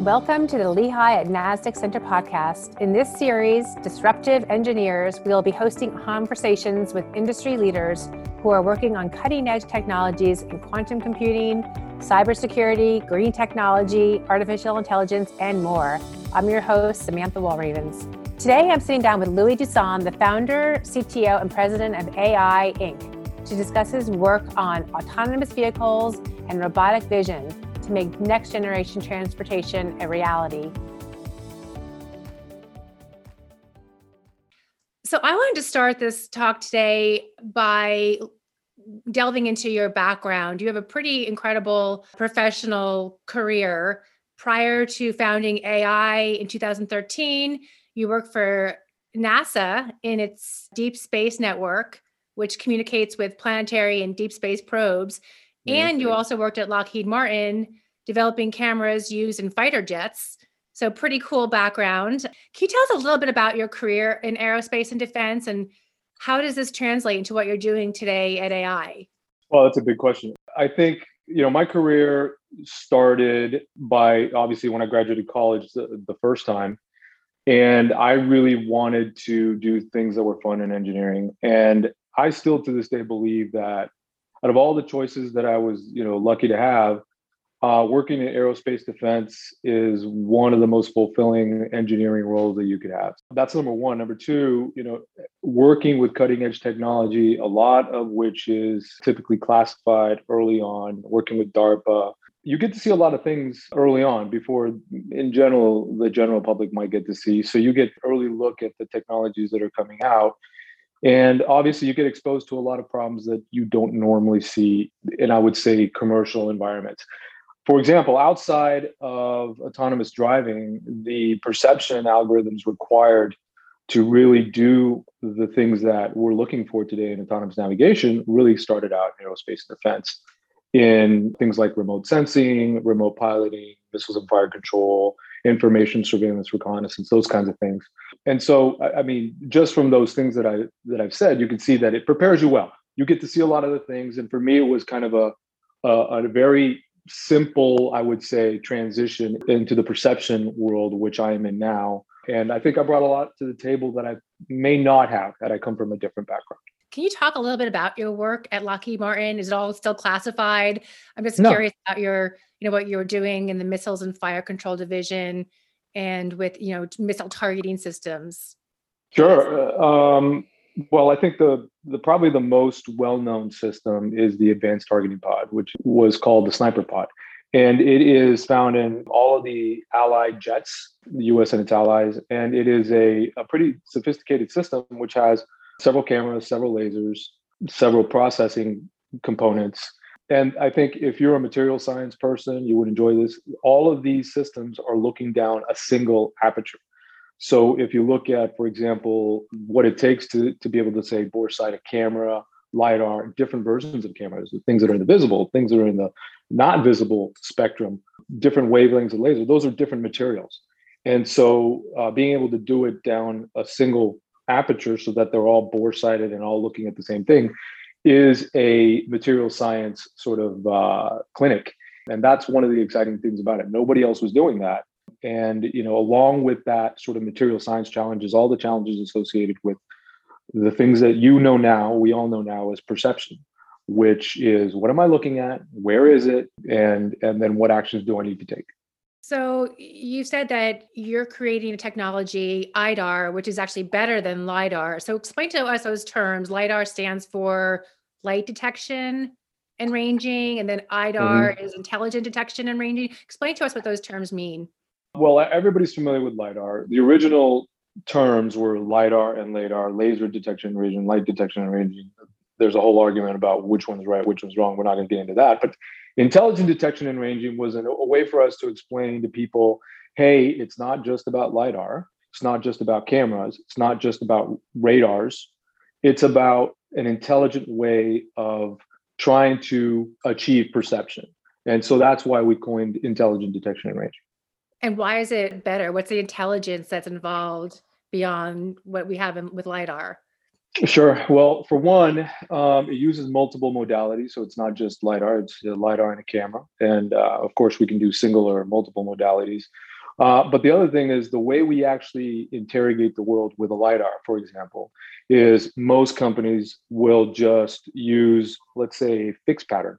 Welcome to the Lehigh at NASDAQ Center podcast. In this series, Disruptive Engineers, we will be hosting conversations with industry leaders who are working on cutting edge technologies in quantum computing, cybersecurity, green technology, artificial intelligence, and more. I'm your host, Samantha Walravens. Today, I'm sitting down with Louis Dussan, the founder, CTO, and president of AEye Inc., to discuss his work on autonomous vehicles and robotic vision to make next generation transportation a reality. So, I wanted to start this talk today by delving into your background. You have a pretty incredible professional career. Prior to founding AEye in 2013, you worked for NASA in its Deep Space Network, which communicates with planetary and deep space probes. And you also worked at Lockheed Martin developing cameras used in fighter jets. So, pretty cool background. Can you tell us a little bit about your career in aerospace and defense and how does this translate into what you're doing today at AEye? Well, that's a big question. I think, you know, my career started by obviously when I graduated college the, the first time. And I really wanted to do things that were fun in engineering. And I still to this day believe that out of all the choices that I was, you know, lucky to have, uh, working in aerospace defense is one of the most fulfilling engineering roles that you could have. That's number one. Number two, you know, working with cutting edge technology, a lot of which is typically classified early on, working with DARPA. You get to see a lot of things early on before, in general, the general public might get to see. So you get early look at the technologies that are coming out. And obviously, you get exposed to a lot of problems that you don't normally see in, I would say, commercial environments for example, outside of autonomous driving, the perception algorithms required to really do the things that we're looking for today in autonomous navigation really started out in aerospace and defense in things like remote sensing, remote piloting, missiles and fire control, information surveillance, reconnaissance, those kinds of things. And so, I mean, just from those things that I that I've said, you can see that it prepares you well. You get to see a lot of the things, and for me, it was kind of a a, a very simple, I would say, transition into the perception world, which I am in now. And I think I brought a lot to the table that I may not have had I come from a different background. Can you talk a little bit about your work at Lockheed Martin? Is it all still classified? I'm just no. curious about your, you know, what you were doing in the missiles and fire control division and with, you know, missile targeting systems. Sure. Um, well, I think the, the probably the most well-known system is the Advanced Targeting Pod, which was called the Sniper Pod. And it is found in all of the allied jets, the US and its allies. And it is a, a pretty sophisticated system which has several cameras, several lasers, several processing components. And I think if you're a material science person, you would enjoy this. All of these systems are looking down a single aperture. So if you look at, for example, what it takes to, to be able to say bore sight a camera, LiDAR, different versions of cameras, the things that are in the visible, things that are in the not visible spectrum, different wavelengths of laser, those are different materials. And so uh, being able to do it down a single aperture so that they're all bore sighted and all looking at the same thing is a material science sort of uh, clinic. And that's one of the exciting things about it. Nobody else was doing that. And you know, along with that sort of material science challenges, all the challenges associated with the things that you know now, we all know now as perception, which is what am I looking at? Where is it? And and then what actions do I need to take? So you said that you're creating a technology, iDAR, which is actually better than LIDAR. So explain to us those terms. LIDAR stands for light detection and ranging, and then iDAR mm-hmm. is intelligent detection and ranging. Explain to us what those terms mean. Well, everybody's familiar with LiDAR. The original terms were LADAR and LiDAR, laser detection and ranging, light detection and ranging. There's a whole argument about which one's right, which one's wrong. We're not going to get into that. But intelligent detection and ranging was an, a way for us to explain to people hey, it's not just about LiDAR, it's not just about cameras, it's not just about radars. It's about an intelligent way of trying to achieve perception. And so that's why we coined intelligent detection and ranging. And why is it better? What's the intelligence that's involved beyond what we have in, with LiDAR? Sure. Well, for one, um, it uses multiple modalities, so it's not just lidar; it's lidar and a camera, and uh, of course, we can do single or multiple modalities. Uh, but the other thing is the way we actually interrogate the world with a lidar, for example, is most companies will just use, let's say, a fixed pattern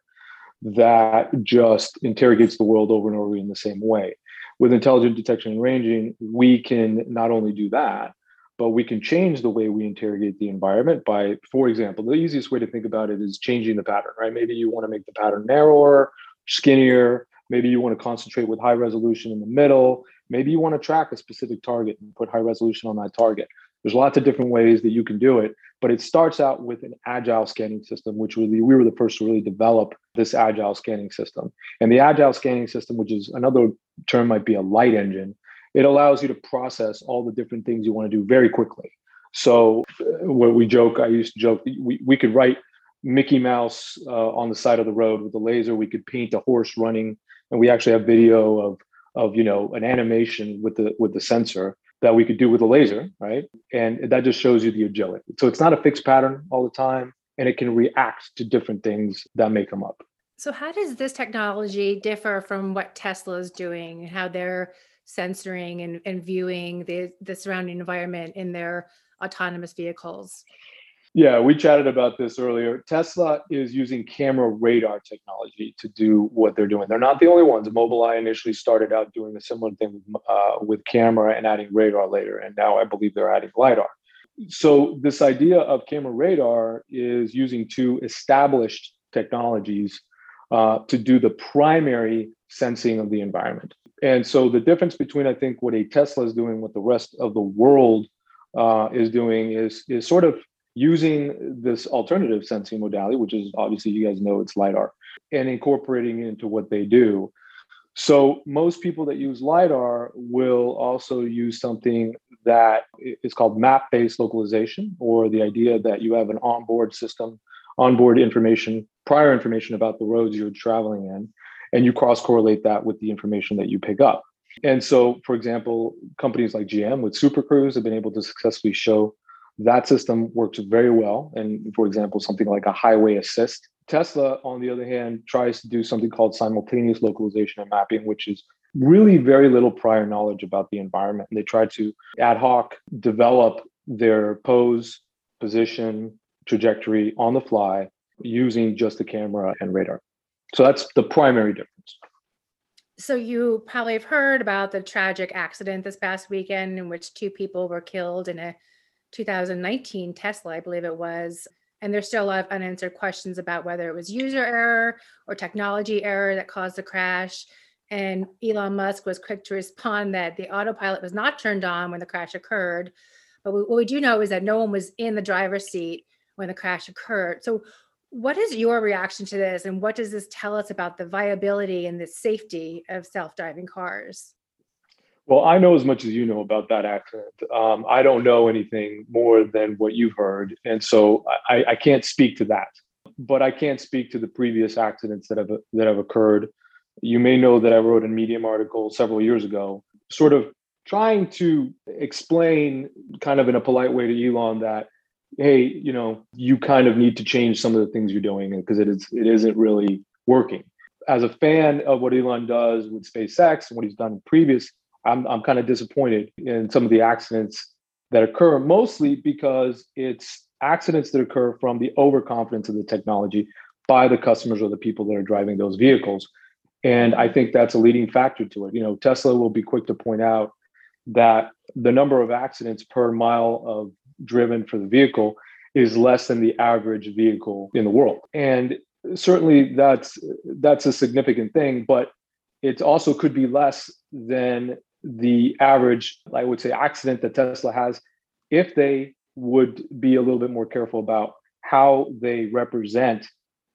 that just interrogates the world over and over in the same way. With intelligent detection and ranging, we can not only do that, but we can change the way we interrogate the environment by, for example, the easiest way to think about it is changing the pattern, right? Maybe you want to make the pattern narrower, skinnier, Maybe you want to concentrate with high resolution in the middle. Maybe you want to track a specific target and put high resolution on that target. There's lots of different ways that you can do it, but it starts out with an agile scanning system, which really we were the first to really develop this agile scanning system. And the agile scanning system, which is another term might be a light engine, it allows you to process all the different things you want to do very quickly. So, uh, what we joke, I used to joke, we, we could write Mickey Mouse uh, on the side of the road with a laser. We could paint a horse running and we actually have video of of you know an animation with the with the sensor that we could do with a laser right? And that just shows you the agility. So it's not a fixed pattern all the time and it can react to different things that may come up. So how does this technology differ from what tesla is doing and how they're censoring and, and viewing the, the surrounding environment in their autonomous vehicles yeah, we chatted about this earlier. Tesla is using camera radar technology to do what they're doing. They're not the only ones. Mobileye initially started out doing a similar thing uh, with camera and adding radar later, and now I believe they're adding lidar. So this idea of camera radar is using two established technologies uh, to do the primary sensing of the environment. And so the difference between I think what a Tesla is doing, what the rest of the world uh, is doing, is is sort of using this alternative sensing modality, which is obviously you guys know it's LiDAR, and incorporating it into what they do. So most people that use LiDAR will also use something that is called map-based localization, or the idea that you have an onboard system, onboard information, prior information about the roads you're traveling in, and you cross-correlate that with the information that you pick up. And so, for example, companies like GM with Super Cruise have been able to successfully show that system works very well. And for example, something like a highway assist. Tesla, on the other hand, tries to do something called simultaneous localization and mapping, which is really very little prior knowledge about the environment. And they try to ad hoc develop their pose, position, trajectory on the fly using just the camera and radar. So that's the primary difference. So you probably have heard about the tragic accident this past weekend in which two people were killed in a 2019 Tesla, I believe it was. And there's still a lot of unanswered questions about whether it was user error or technology error that caused the crash. And Elon Musk was quick to respond that the autopilot was not turned on when the crash occurred. But what we do know is that no one was in the driver's seat when the crash occurred. So, what is your reaction to this? And what does this tell us about the viability and the safety of self driving cars? Well, I know as much as you know about that accident. Um, I don't know anything more than what you've heard, and so I, I, can't speak to that. But I can't speak to the previous accidents that have that have occurred. You may know that I wrote a Medium article several years ago, sort of trying to explain, kind of in a polite way to Elon, that hey, you know, you kind of need to change some of the things you're doing because it is it isn't really working. As a fan of what Elon does with SpaceX and what he's done in previous I'm, I'm kind of disappointed in some of the accidents that occur, mostly because it's accidents that occur from the overconfidence of the technology by the customers or the people that are driving those vehicles. And I think that's a leading factor to it. You know, Tesla will be quick to point out that the number of accidents per mile of driven for the vehicle is less than the average vehicle in the world. And certainly that's that's a significant thing, but it also could be less than the average, I would say, accident that Tesla has if they would be a little bit more careful about how they represent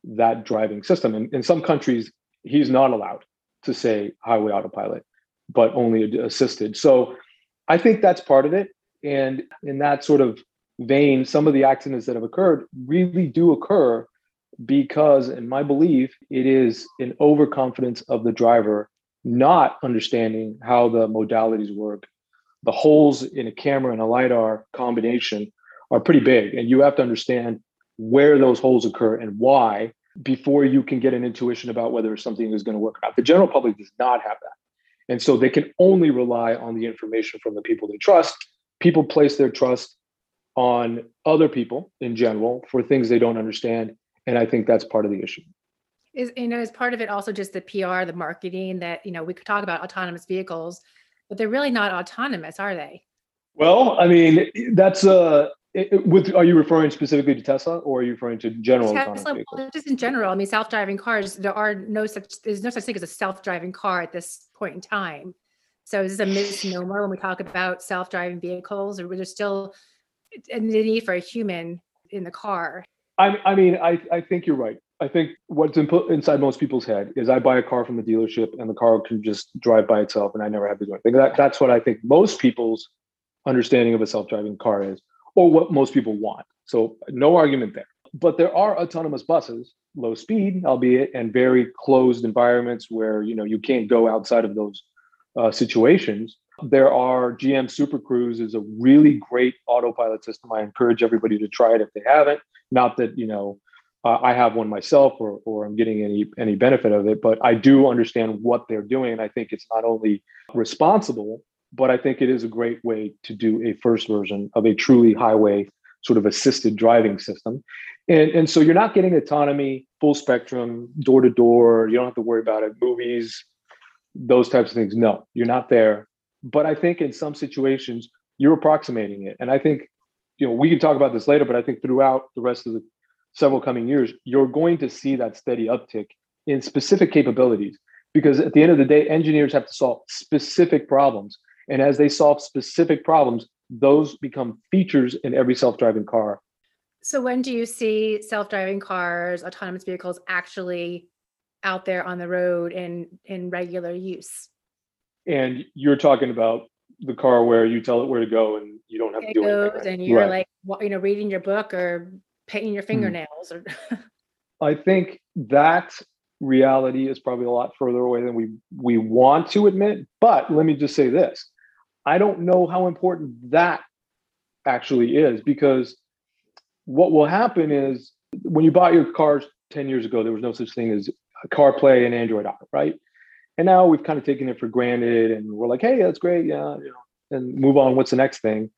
that driving system. And in some countries, he's not allowed to say highway autopilot, but only assisted. So I think that's part of it. And in that sort of vein, some of the accidents that have occurred really do occur because, in my belief, it is an overconfidence of the driver not understanding how the modalities work, the holes in a camera and a LiDAR combination are pretty big, and you have to understand where those holes occur and why before you can get an intuition about whether something is going to work or not. The general public does not have that. And so they can only rely on the information from the people they trust. People place their trust on other people in general for things they don't understand. And I think that's part of the issue. Is you know, is part of it also just the PR, the marketing that, you know, we could talk about autonomous vehicles, but they're really not autonomous, are they? Well, I mean, that's uh it, with are you referring specifically to Tesla or are you referring to general Tesla, well, just in general? I mean, self-driving cars. There are no such. There's no such thing as a self-driving car at this point in time. So is this a misnomer when we talk about self-driving vehicles, or there's still a need for a human in the car? I, I mean, I, I think you're right. I think what's in, inside most people's head is I buy a car from the dealership and the car can just drive by itself and I never have to do anything. That, that's what I think most people's understanding of a self-driving car is or what most people want. So no argument there. But there are autonomous buses, low speed, albeit, and very closed environments where you know you can't go outside of those uh, situations. There are GM Super Cruise is a really great autopilot system. I encourage everybody to try it if they haven't. Not that you know uh, I have one myself or or I'm getting any any benefit of it, but I do understand what they're doing, and I think it's not only responsible but I think it is a great way to do a first version of a truly highway sort of assisted driving system. And, and so you're not getting autonomy, full spectrum, door to door. You don't have to worry about it. Movies, those types of things. No, you're not there. But I think in some situations, you're approximating it. And I think, you know, we can talk about this later, but I think throughout the rest of the several coming years, you're going to see that steady uptick in specific capabilities. Because at the end of the day, engineers have to solve specific problems and as they solve specific problems, those become features in every self driving car. So, when do you see self driving cars, autonomous vehicles actually out there on the road in, in regular use? And you're talking about the car where you tell it where to go and you don't have it to do goes anything. And you're right. like, you know, reading your book or painting your hmm. fingernails. Or I think that reality is probably a lot further away than we we want to admit. But let me just say this: I don't know how important that actually is because what will happen is when you bought your cars 10 years ago, there was no such thing as CarPlay and Android Auto, right? And now we've kind of taken it for granted and we're like, hey, that's great. Yeah, you know, and move on. What's the next thing?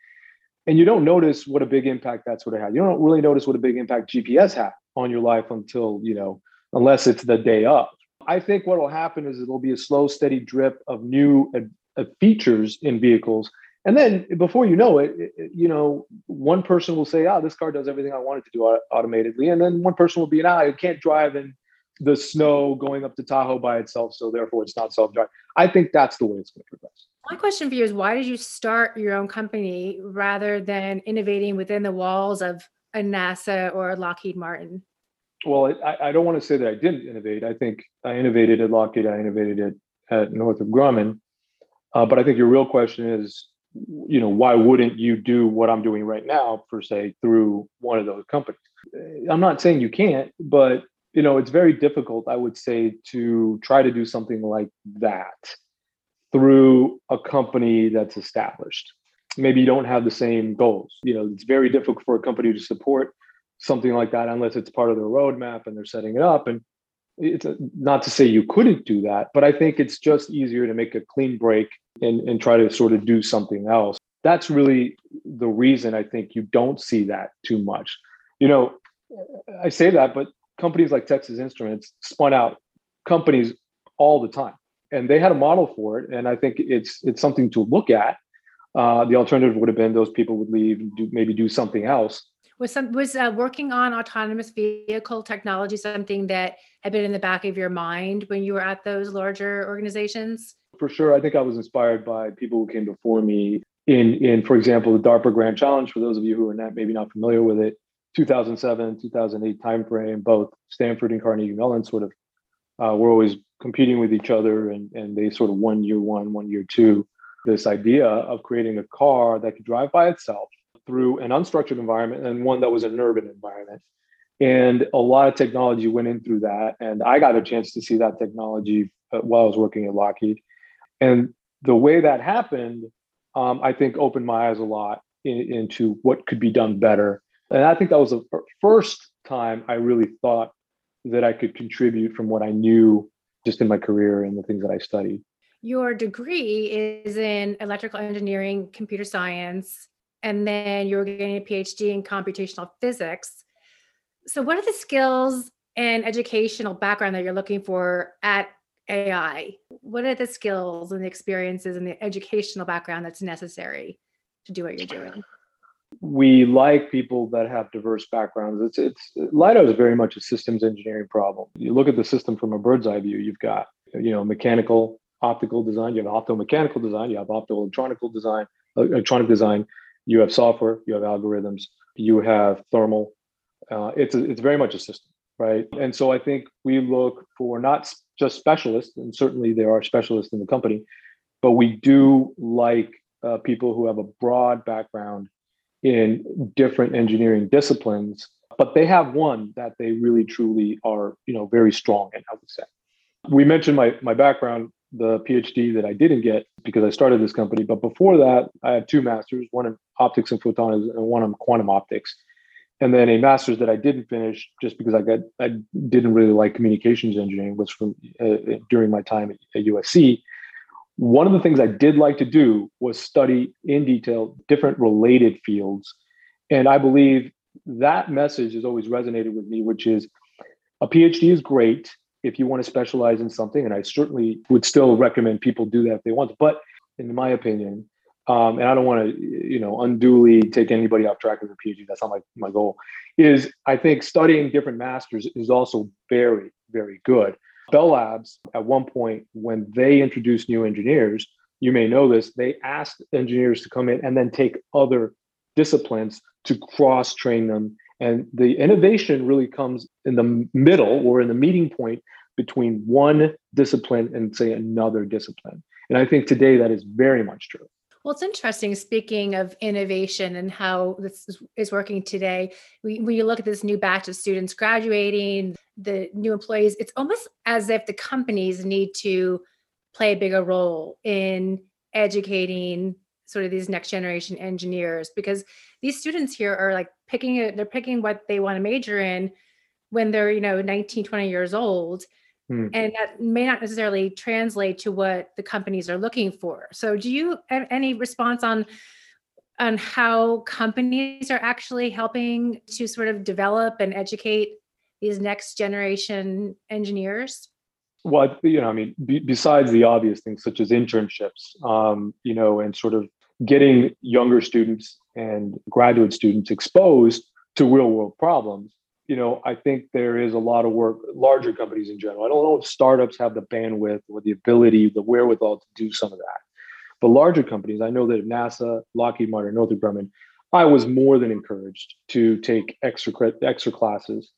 And you don't notice what a big impact that's what it had. You don't really notice what a big impact GPS had on your life until, you know, unless it's the day of. I think what will happen is it'll be a slow, steady drip of new uh, features in vehicles. And then before you know it, it, you know, one person will say, "Ah, oh, this car does everything I wanted to do automatically. and then one person will be, "Ah, it can't drive in the snow going up to Tahoe by itself, so therefore it's not self-driving." I think that's the way it's going to progress. My question for you is, why did you start your own company rather than innovating within the walls of a NASA or Lockheed Martin? Well, I, I don't want to say that I didn't innovate. I think I innovated at Lockheed. I innovated at, at Northrop Grumman. Uh, but I think your real question is, you know, why wouldn't you do what I'm doing right now, per se, through one of those companies? I'm not saying you can't, but you know, it's very difficult, I would say, to try to do something like that through a company that's established. Maybe you don't have the same goals. You know, it's very difficult for a company to support something like that unless it's part of their roadmap and they're setting it up. And it's not to say you couldn't do that, but I think it's just easier to make a clean break and, and try to sort of do something else. That's really the reason I think you don't see that too much. You know, I say that, but companies like Texas Instruments spun out companies all the time, and they had a model for it. And I think it's it's something to look at. Uh, the alternative would have been those people would leave and do, maybe do something else was some was uh, working on autonomous vehicle technology something that had been in the back of your mind when you were at those larger organizations? For sure, I think I was inspired by people who came before me. In in for example, the DARPA Grand Challenge. For those of you who are not maybe not familiar with it, 2007 2008 timeframe. Both Stanford and Carnegie Mellon sort of uh, were always competing with each other, and and they sort of one year one, one year two. This idea of creating a car that could drive by itself through an unstructured environment and one that was an urban environment. And a lot of technology went in through that. And I got a chance to see that technology uh, while I was working at Lockheed. And the way that happened, um, I think opened my eyes a lot in, into what could be done better. And I think that was the first time I really thought that I could contribute from what I knew just in my career and the things that I studied. Your degree is in electrical engineering, computer science, and then you're getting a PhD in computational physics. So, what are the skills and educational background that you're looking for at AEye? What are the skills and the experiences and the educational background that's necessary to do what you're doing? We like people that have diverse backgrounds. It's it's LiDAR is very much a systems engineering problem. You look at the system from a bird's eye view. You've got you know mechanical, optical design. You have optomechanical design. You have optoelectronical design, electronic design. You have software. You have algorithms. You have thermal. Uh, it's a, it's very much a system right? And so I think we look for not just specialists, and certainly there are specialists in the company, but we do like uh, people who have a broad background in different engineering disciplines, but they have one that they really truly are, you know, very strong in. I would say. We mentioned my my background, the PhD that I didn't get because I started this company, but before that, I had two masters, one in optics and photonics, and one in quantum optics and then a master's that I didn't finish just because I got I didn't really like communications engineering was from uh, during my time at, at USC. One of the things I did like to do was study in detail different related fields, and I believe that message has always resonated with me, which is a PhD is great if you want to specialize in something, and I certainly would still recommend people do that if they want to. But in my opinion, um, and I don't want to, you know, unduly take anybody off track as a PhD. That's not my, my goal. Is I think studying different masters is also very, very good. Bell Labs, at one point, when they introduced new engineers, you may know this, they asked engineers to come in and then take other disciplines to cross train them. And the innovation really comes in the middle or in the meeting point between one discipline and, say, another discipline. And I think today that is very much true. Well, it's interesting. Speaking of innovation and how this is working today, when you look at this new batch of students graduating, the new employees, it's almost as if the companies need to play a bigger role in educating sort of these next generation engineers because these students here are like picking it, they're picking what they want to major in when they're, you know, 19, 20 years old Hmm. And that may not necessarily translate to what the companies are looking for. So do you have any response on on how companies are actually helping to sort of develop and educate these next generation engineers? Well, you know, I mean, b- besides the obvious things such as internships, um, you know, and sort of getting younger students and graduate students exposed to real world problems, you know, I think there is a lot of work, larger companies in general. I don't know if startups have the bandwidth or the ability, the wherewithal to do some of that. But larger companies, I know that NASA, Lockheed Martin, Northrop Grumman, I was more than encouraged to take extra extra classes,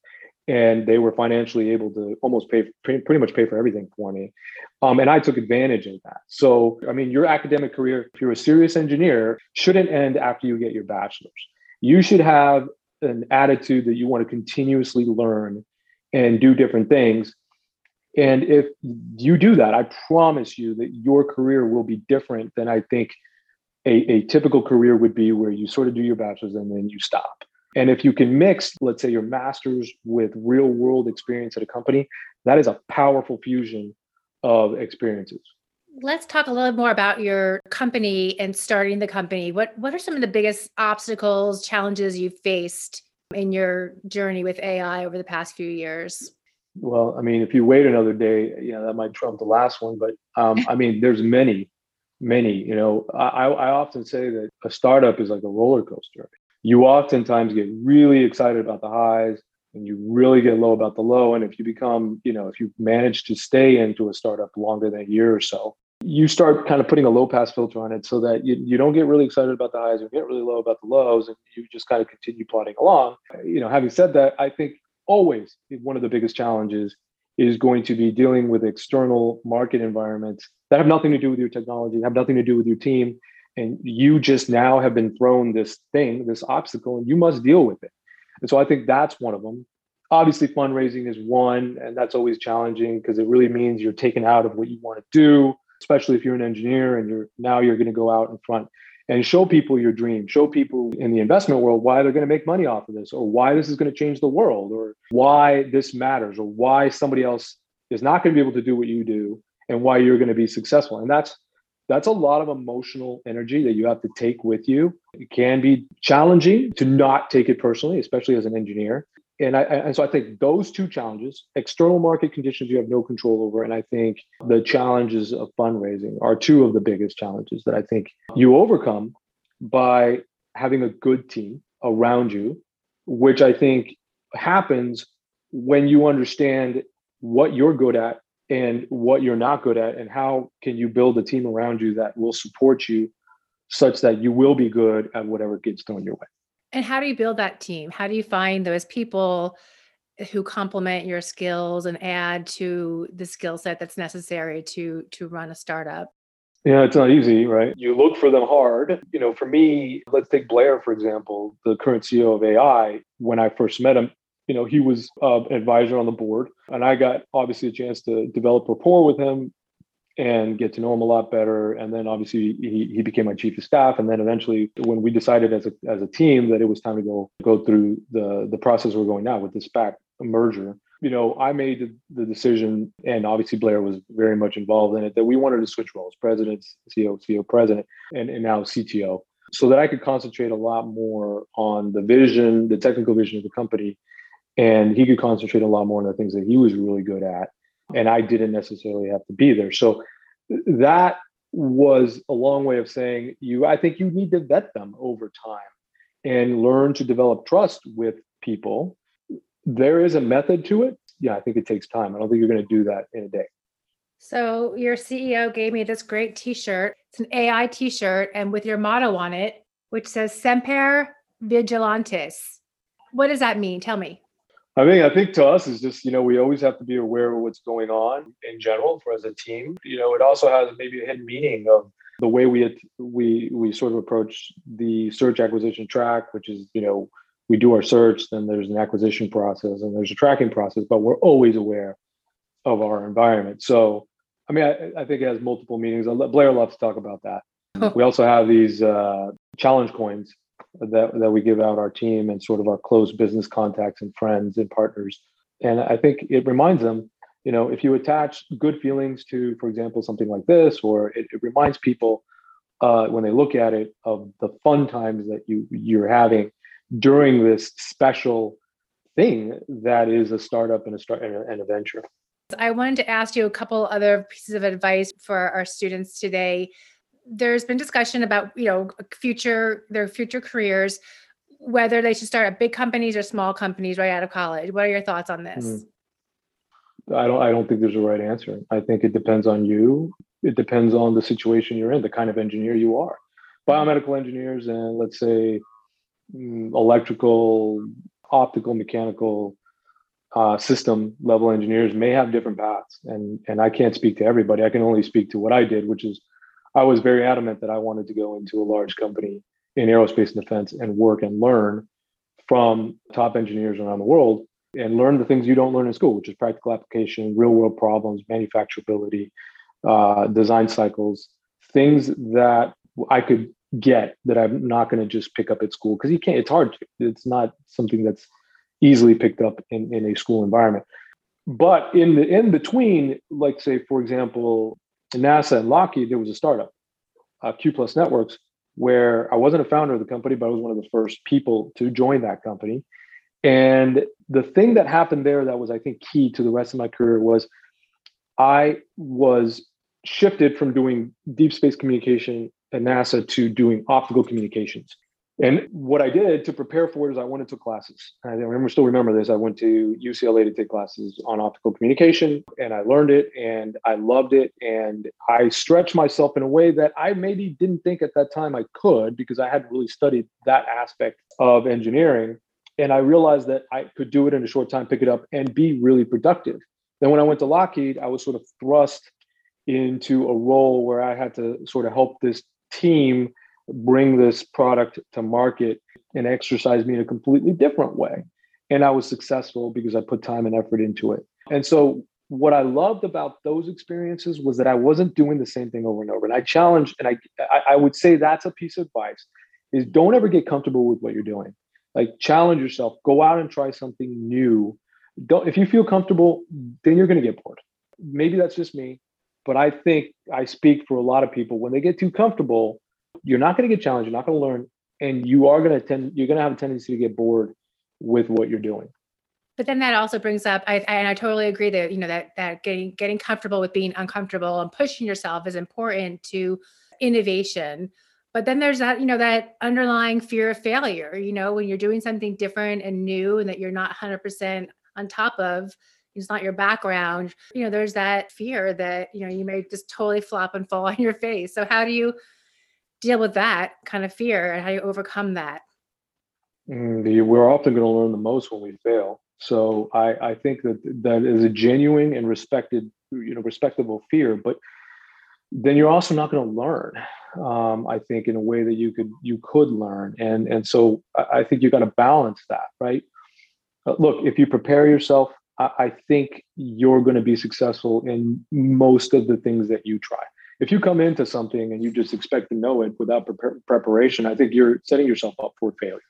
and they were financially able to almost pay pretty much pay for everything for me, um, and I took advantage of that. So, I mean, your academic career, if you're a serious engineer, shouldn't end after you get your bachelor's. You should have an attitude that you want to continuously learn and do different things. And if you do that, I promise you that your career will be different than I think a, a typical career would be, where you sort of do your bachelor's and then you stop. And if you can mix, let's say, your master's with real world experience at a company, that is a powerful fusion of experiences let's talk a little more about your company and starting the company. What what are some of the biggest obstacles, challenges you've faced in your journey with AEye over the past few years? Well, I mean, if you wait another day, you know that might trump the last one. But um, I mean, there's many, many. You know, I, I often say that a startup is like a roller coaster. You oftentimes get really excited about the highs, and you really get low about the low. And if you become, you know, if you manage to stay into a startup longer than a year or so, you start kind of putting a low pass filter on it so that you, you don't get really excited about the highs and get really low about the lows and you just kind of continue plodding along. You know having said that i think always one of the biggest challenges is going to be dealing with external market environments that have nothing to do with your technology have nothing to do with your team and you just now have been thrown this thing this obstacle and you must deal with it. And so i think that's one of them. Obviously fundraising is one and that's always challenging because it really means you're taken out of what you want to do especially if you're an engineer and you're now you're going to go out in front and show people your dream, show people in the investment world why they're going to make money off of this, or why this is going to change the world, or why this matters, or why somebody else is not going to be able to do what you do, and why you're going to be successful. And that's that's a lot of emotional energy that you have to take with you. It can be challenging to not take it personally, especially as an engineer. And I and so I think those two challenges, external market conditions you have no control over, and I think the challenges of fundraising are two of the biggest challenges that I think you overcome by having a good team around you, which I think happens when you understand what you're good at and what you're not good at and how can you build a team around you that will support you such that you will be good at whatever gets thrown your way and how do you build that team? How do you find those people who complement your skills and add to the skill set that's necessary to to run a startup? Yeah it's not easy right? You look for them hard. You know for me let's take blair for example the current ceo of AEye when i first met him you know, he was uh, an advisor on the board, and I got obviously a chance to develop rapport with him and get to know him a lot better. And then obviously he, he became my chief of staff. And then eventually, when we decided as a as a team that it was time to go go through the the process we're going now with the SPAC merger, you know, I made the decision, and obviously Blair was very much involved in it, that we wanted to switch roles, president, CEO, CEO, president, and, and now CTO, so that I could concentrate a lot more on the vision, the technical vision of the company, and he could concentrate a lot more on the things that he was really good at and i didn't necessarily have to be there. So that was a long way of saying you i think you need to vet them over time and learn to develop trust with people. There is a method to it. Yeah i think it takes time. I don't think you're going to do that in a day. So your ceo gave me this great t-shirt. It's an AEye t-shirt and with your motto on it which says semper vigilantes. What does that mean? Tell me I think I think to us is just you know we always have to be aware of what's going on in general for as a team. You know, it also has maybe a hidden meaning of the way we we we sort of approach the search acquisition track, which is you know we do our search, then there's an acquisition process and there's a tracking process, but we're always aware of our environment. So I mean, I, I think it has multiple meanings. Blair loves to talk about that. we also have these uh, challenge coins that, that we give out our team and sort of our close business contacts and friends and partners. And I think it reminds them, you know, if you attach good feelings to, for example, something like this, or it, it reminds people uh, when they look at it of the fun times that you you're having during this special thing that is a startup and a start and a, and a venture. I wanted to ask you a couple other pieces of advice for our students today there's been discussion about you know future their future careers whether they should start at big companies or small companies right out of college. What are your thoughts on this? Mm-hmm. i don't i don't think there's a right answer. I think it depends on you. It depends on the situation you're in the kind of engineer you are. Biomedical engineers and let's say mm, electrical optical mechanical uh, system level engineers may have different paths. And and i can't speak to everybody. I can only speak to what i did which is I was very adamant that I wanted to go into a large company in aerospace and defense and work and learn from top engineers around the world and learn the things you don't learn in school, which is practical application, real world problems, manufacturability, uh, design cycles, things that I could get that I'm not going to just pick up at school because you can't. It's hard. To, it's not something that's easily picked up in, in a school environment. But in the in between, like say for example, NASA and Lockheed, there was a startup, uh, Q Plus Networks, where I wasn't a founder of the company, but I was one of the first people to join that company. And the thing that happened there that was, I think, key to the rest of my career was I was shifted from doing deep space communication at NASA to doing optical communications. And what I did to prepare for it is I went took classes. I remember, still remember this. I went to UCLA to take classes on optical communication, and I learned it, and I loved it, and I stretched myself in a way that I maybe didn't think at that time I could because I hadn't really studied that aspect of engineering. And I realized that I could do it in a short time, pick it up, and be really productive. Then when I went to Lockheed, I was sort of thrust into a role where I had to sort of help this team bring this product to market and exercise me in a completely different way. And I was successful because I put time and effort into it. And so what I loved about those experiences was that I wasn't doing the same thing over and over. And I challenge, and I, I would say that's a piece of advice is don't ever get comfortable with what you're doing. Like challenge yourself, go out and try something new. Don't if you feel comfortable, then you're going to get bored. Maybe that's just me, but I think I speak for a lot of people. When they get too comfortable, you're not going to get challenged. You're not going to learn, and you are going to tend. You're going to have a tendency to get bored with what you're doing. But then that also brings up, I, and I totally agree that you know that that getting getting comfortable with being uncomfortable and pushing yourself is important to innovation. But then there's that you know that underlying fear of failure. You know when you're doing something different and new and that you're not 100% on top of, it's not your background. You know there's that fear that you know you may just totally flop and fall on your face. So how do you deal with that kind of fear and how you overcome that? Mm, we're often going to learn the most when we fail so I, I think that that is a genuine and respected, you know, respectable fear. But then you're also not going to learn. Um, I think in a way that you could you could learn, and and so I, I think you got to balance that, right? Uh, look, if you prepare yourself, I, I think you're going to be successful in most of the things that you try. If you come into something and you just expect to know it without pre- preparation, I think you're setting yourself up for failure.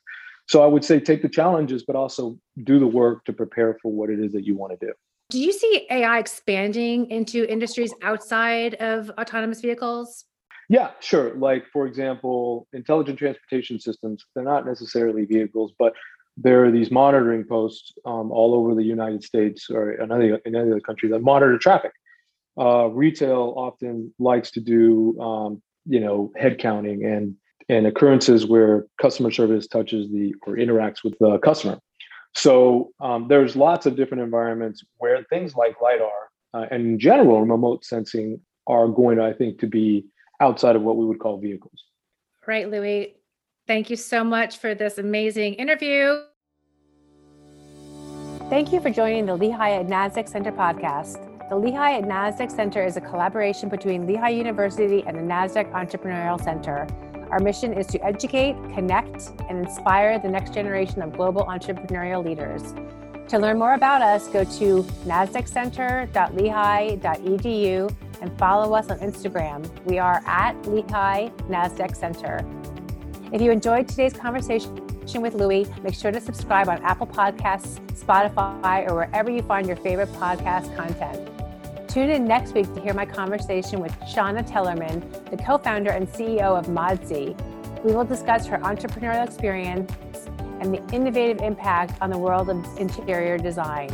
So I would say take the challenges, but also do the work to prepare for what it is that you want to do. Do you see AEye expanding into industries outside of autonomous vehicles? Yeah, sure. Like, for example, intelligent transportation systems, they're not necessarily vehicles, but there are these monitoring posts um, all over the United States or in other, in other countries that monitor traffic. Uh, retail often likes to do, um, you know, head counting and and occurrences where customer service touches the or interacts with the customer. So um, there's lots of different environments where things like lidar uh, and in general remote sensing are going to, I think, to be outside of what we would call vehicles. Right, Louis. Thank you so much for this amazing interview. Thank you for joining the Lehigh at NASDAQ Center podcast. The Lehigh at NASDAQ Center is a collaboration between Lehigh University and the NASDAQ Entrepreneurial Center. Our mission is to educate, connect, and inspire the next generation of global entrepreneurial leaders. To learn more about us, go to nasdaqcenter.lehigh.edu and follow us on Instagram. We are at Lehigh NASDAQ Center. If you enjoyed today's conversation with Louis, make sure to subscribe on Apple Podcasts, Spotify, or wherever you find your favorite podcast content. Tune in next week to hear my conversation with Shanna Tellerman, the co founder and CEO of Modsy. We will discuss her entrepreneurial experience and the innovative impact on the world of interior design.